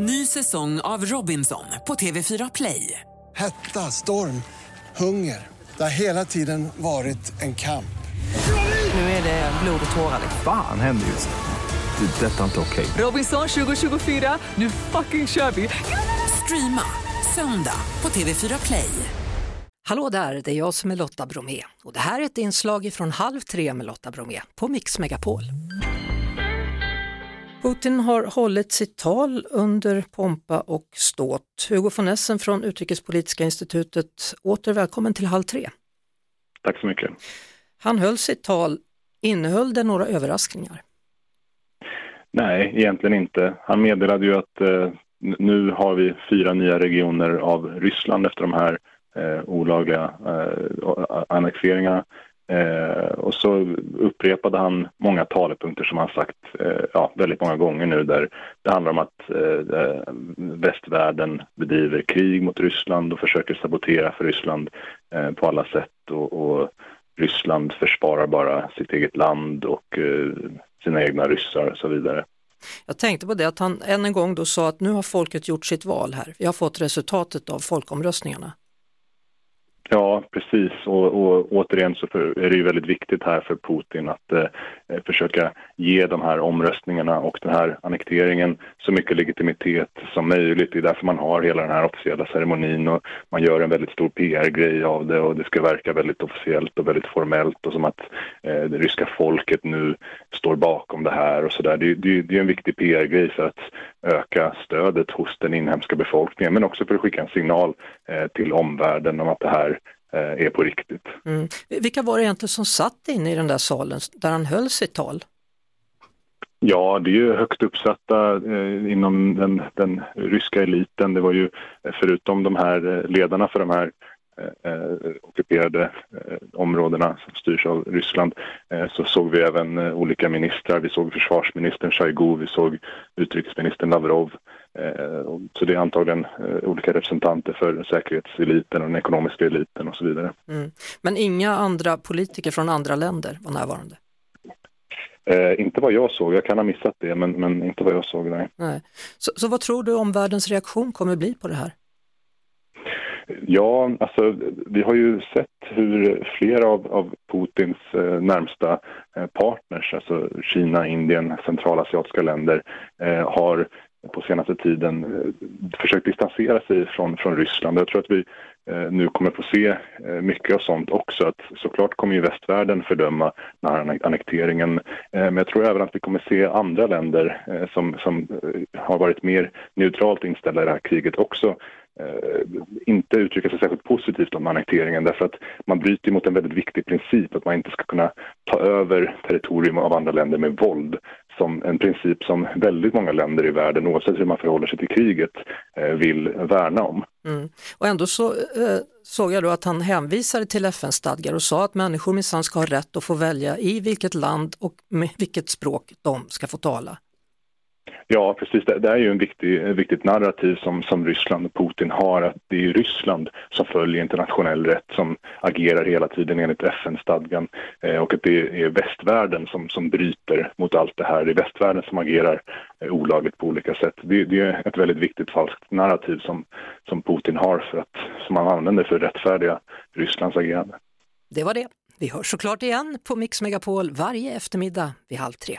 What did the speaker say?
Ny säsong av Robinson på TV4 Play. Hetta, storm, hunger. Det har hela tiden varit en kamp. Nu är det blod och tårar. Fan händer just nu. Det. är Detta är inte okej. Robinson 2024, nu fucking kör vi! Streama söndag på TV4 Play. Hallå där, det är jag som är Lotta Bromé och det här är ett inslag från Halv tre med Lotta Bromé på Mix Megapol. Putin har hållit sitt tal under pompa och ståt. Hugo von Essen från Utrikespolitiska institutet, åter välkommen till Halv tre. Tack så mycket. Han höll sitt tal, innehöll det några överraskningar? Nej, egentligen inte. Han meddelade ju att eh, nu har vi fyra nya regioner av Ryssland efter de här eh, olagliga eh, annexeringarna. Eh, och så upprepade han många talepunkter som han sagt eh, ja, väldigt många gånger nu där det handlar om att eh, eh, västvärlden bedriver krig mot Ryssland och försöker sabotera för Ryssland eh, på alla sätt och, och, Ryssland försvarar bara sitt eget land och eh, sina egna ryssar och så vidare. Jag tänkte på det att han än en gång då sa att nu har folket gjort sitt val här. Vi har fått resultatet av folkomröstningarna. Ja, precis. Och, och återigen så för, är det ju väldigt viktigt här för Putin att eh, försöka ge de här omröstningarna och den här annekteringen så mycket legitimitet som möjligt. Det är därför man har hela den här officiella ceremonin och man gör en väldigt stor PR-grej av det och det ska verka väldigt officiellt och väldigt formellt och som att eh, det ryska folket nu står bakom det här och sådär. Det, det, det är en viktig PR-grej för att öka stödet hos den inhemska befolkningen men också för att skicka en signal eh, till omvärlden om att det här är på riktigt. Mm. Vilka var det egentligen som satt inne i den där salen där han höll sitt tal? Ja, det är ju högt uppsatta eh, inom den, den, ryska eliten. Det var ju eh, förutom de här eh, ledarna för de här eh, ockuperade eh, områdena som styrs av Ryssland eh, så såg vi även olika ministrar. Vi såg försvarsministern Shoigu, vi såg utrikesministern Lavrov. Så det är antagligen olika representanter för säkerhetseliten och den ekonomiska eliten och så vidare. Mm. Men inga andra politiker från andra länder var närvarande? Eh, inte vad jag såg, jag kan ha missat det, men, men inte vad jag såg. Nej. nej. Så, så vad tror du om världens reaktion kommer bli på det här? Ja, alltså vi har ju sett hur flera av, av Putins eh, närmsta eh, partners, alltså Kina, Indien, centralasiatiska länder, eh, har på senaste tiden eh, försökt distansera sig från, från Ryssland. Jag tror att vi eh, nu kommer få se eh, mycket av sånt också. Att såklart kommer ju västvärlden fördöma den här annekteringen. Men jag tror även att vi kommer se andra länder som, som har varit mer neutralt inställda i det här kriget också inte uttrycka sig särskilt positivt om annekteringen därför att man bryter mot en väldigt viktig princip att man inte ska kunna ta över territorium av andra länder med våld som en princip som väldigt många länder i världen, oavsett hur man förhåller sig till kriget, eh, vill värna om. Mm. Och ändå så eh, såg jag då att han hänvisade till FN-stadgar och sa att människor minsann ska ha rätt att få välja i vilket land och med vilket språk de ska få tala. Ja, precis. Det, det är ju en viktig, ett viktigt narrativ som, som Ryssland och Putin har att det är Ryssland som följer internationell rätt, som agerar hela tiden enligt FN-stadgan eh, och att det är västvärlden som, som bryter mot allt det här. Det är västvärlden som agerar eh, olagligt på olika sätt. Det, det, är ett väldigt viktigt falskt narrativ som, som Putin har för att, som han använder för att rättfärdiga Rysslands agerande. Det var det. Vi hörs såklart igen på Mix Megapol varje eftermiddag vid halv tre.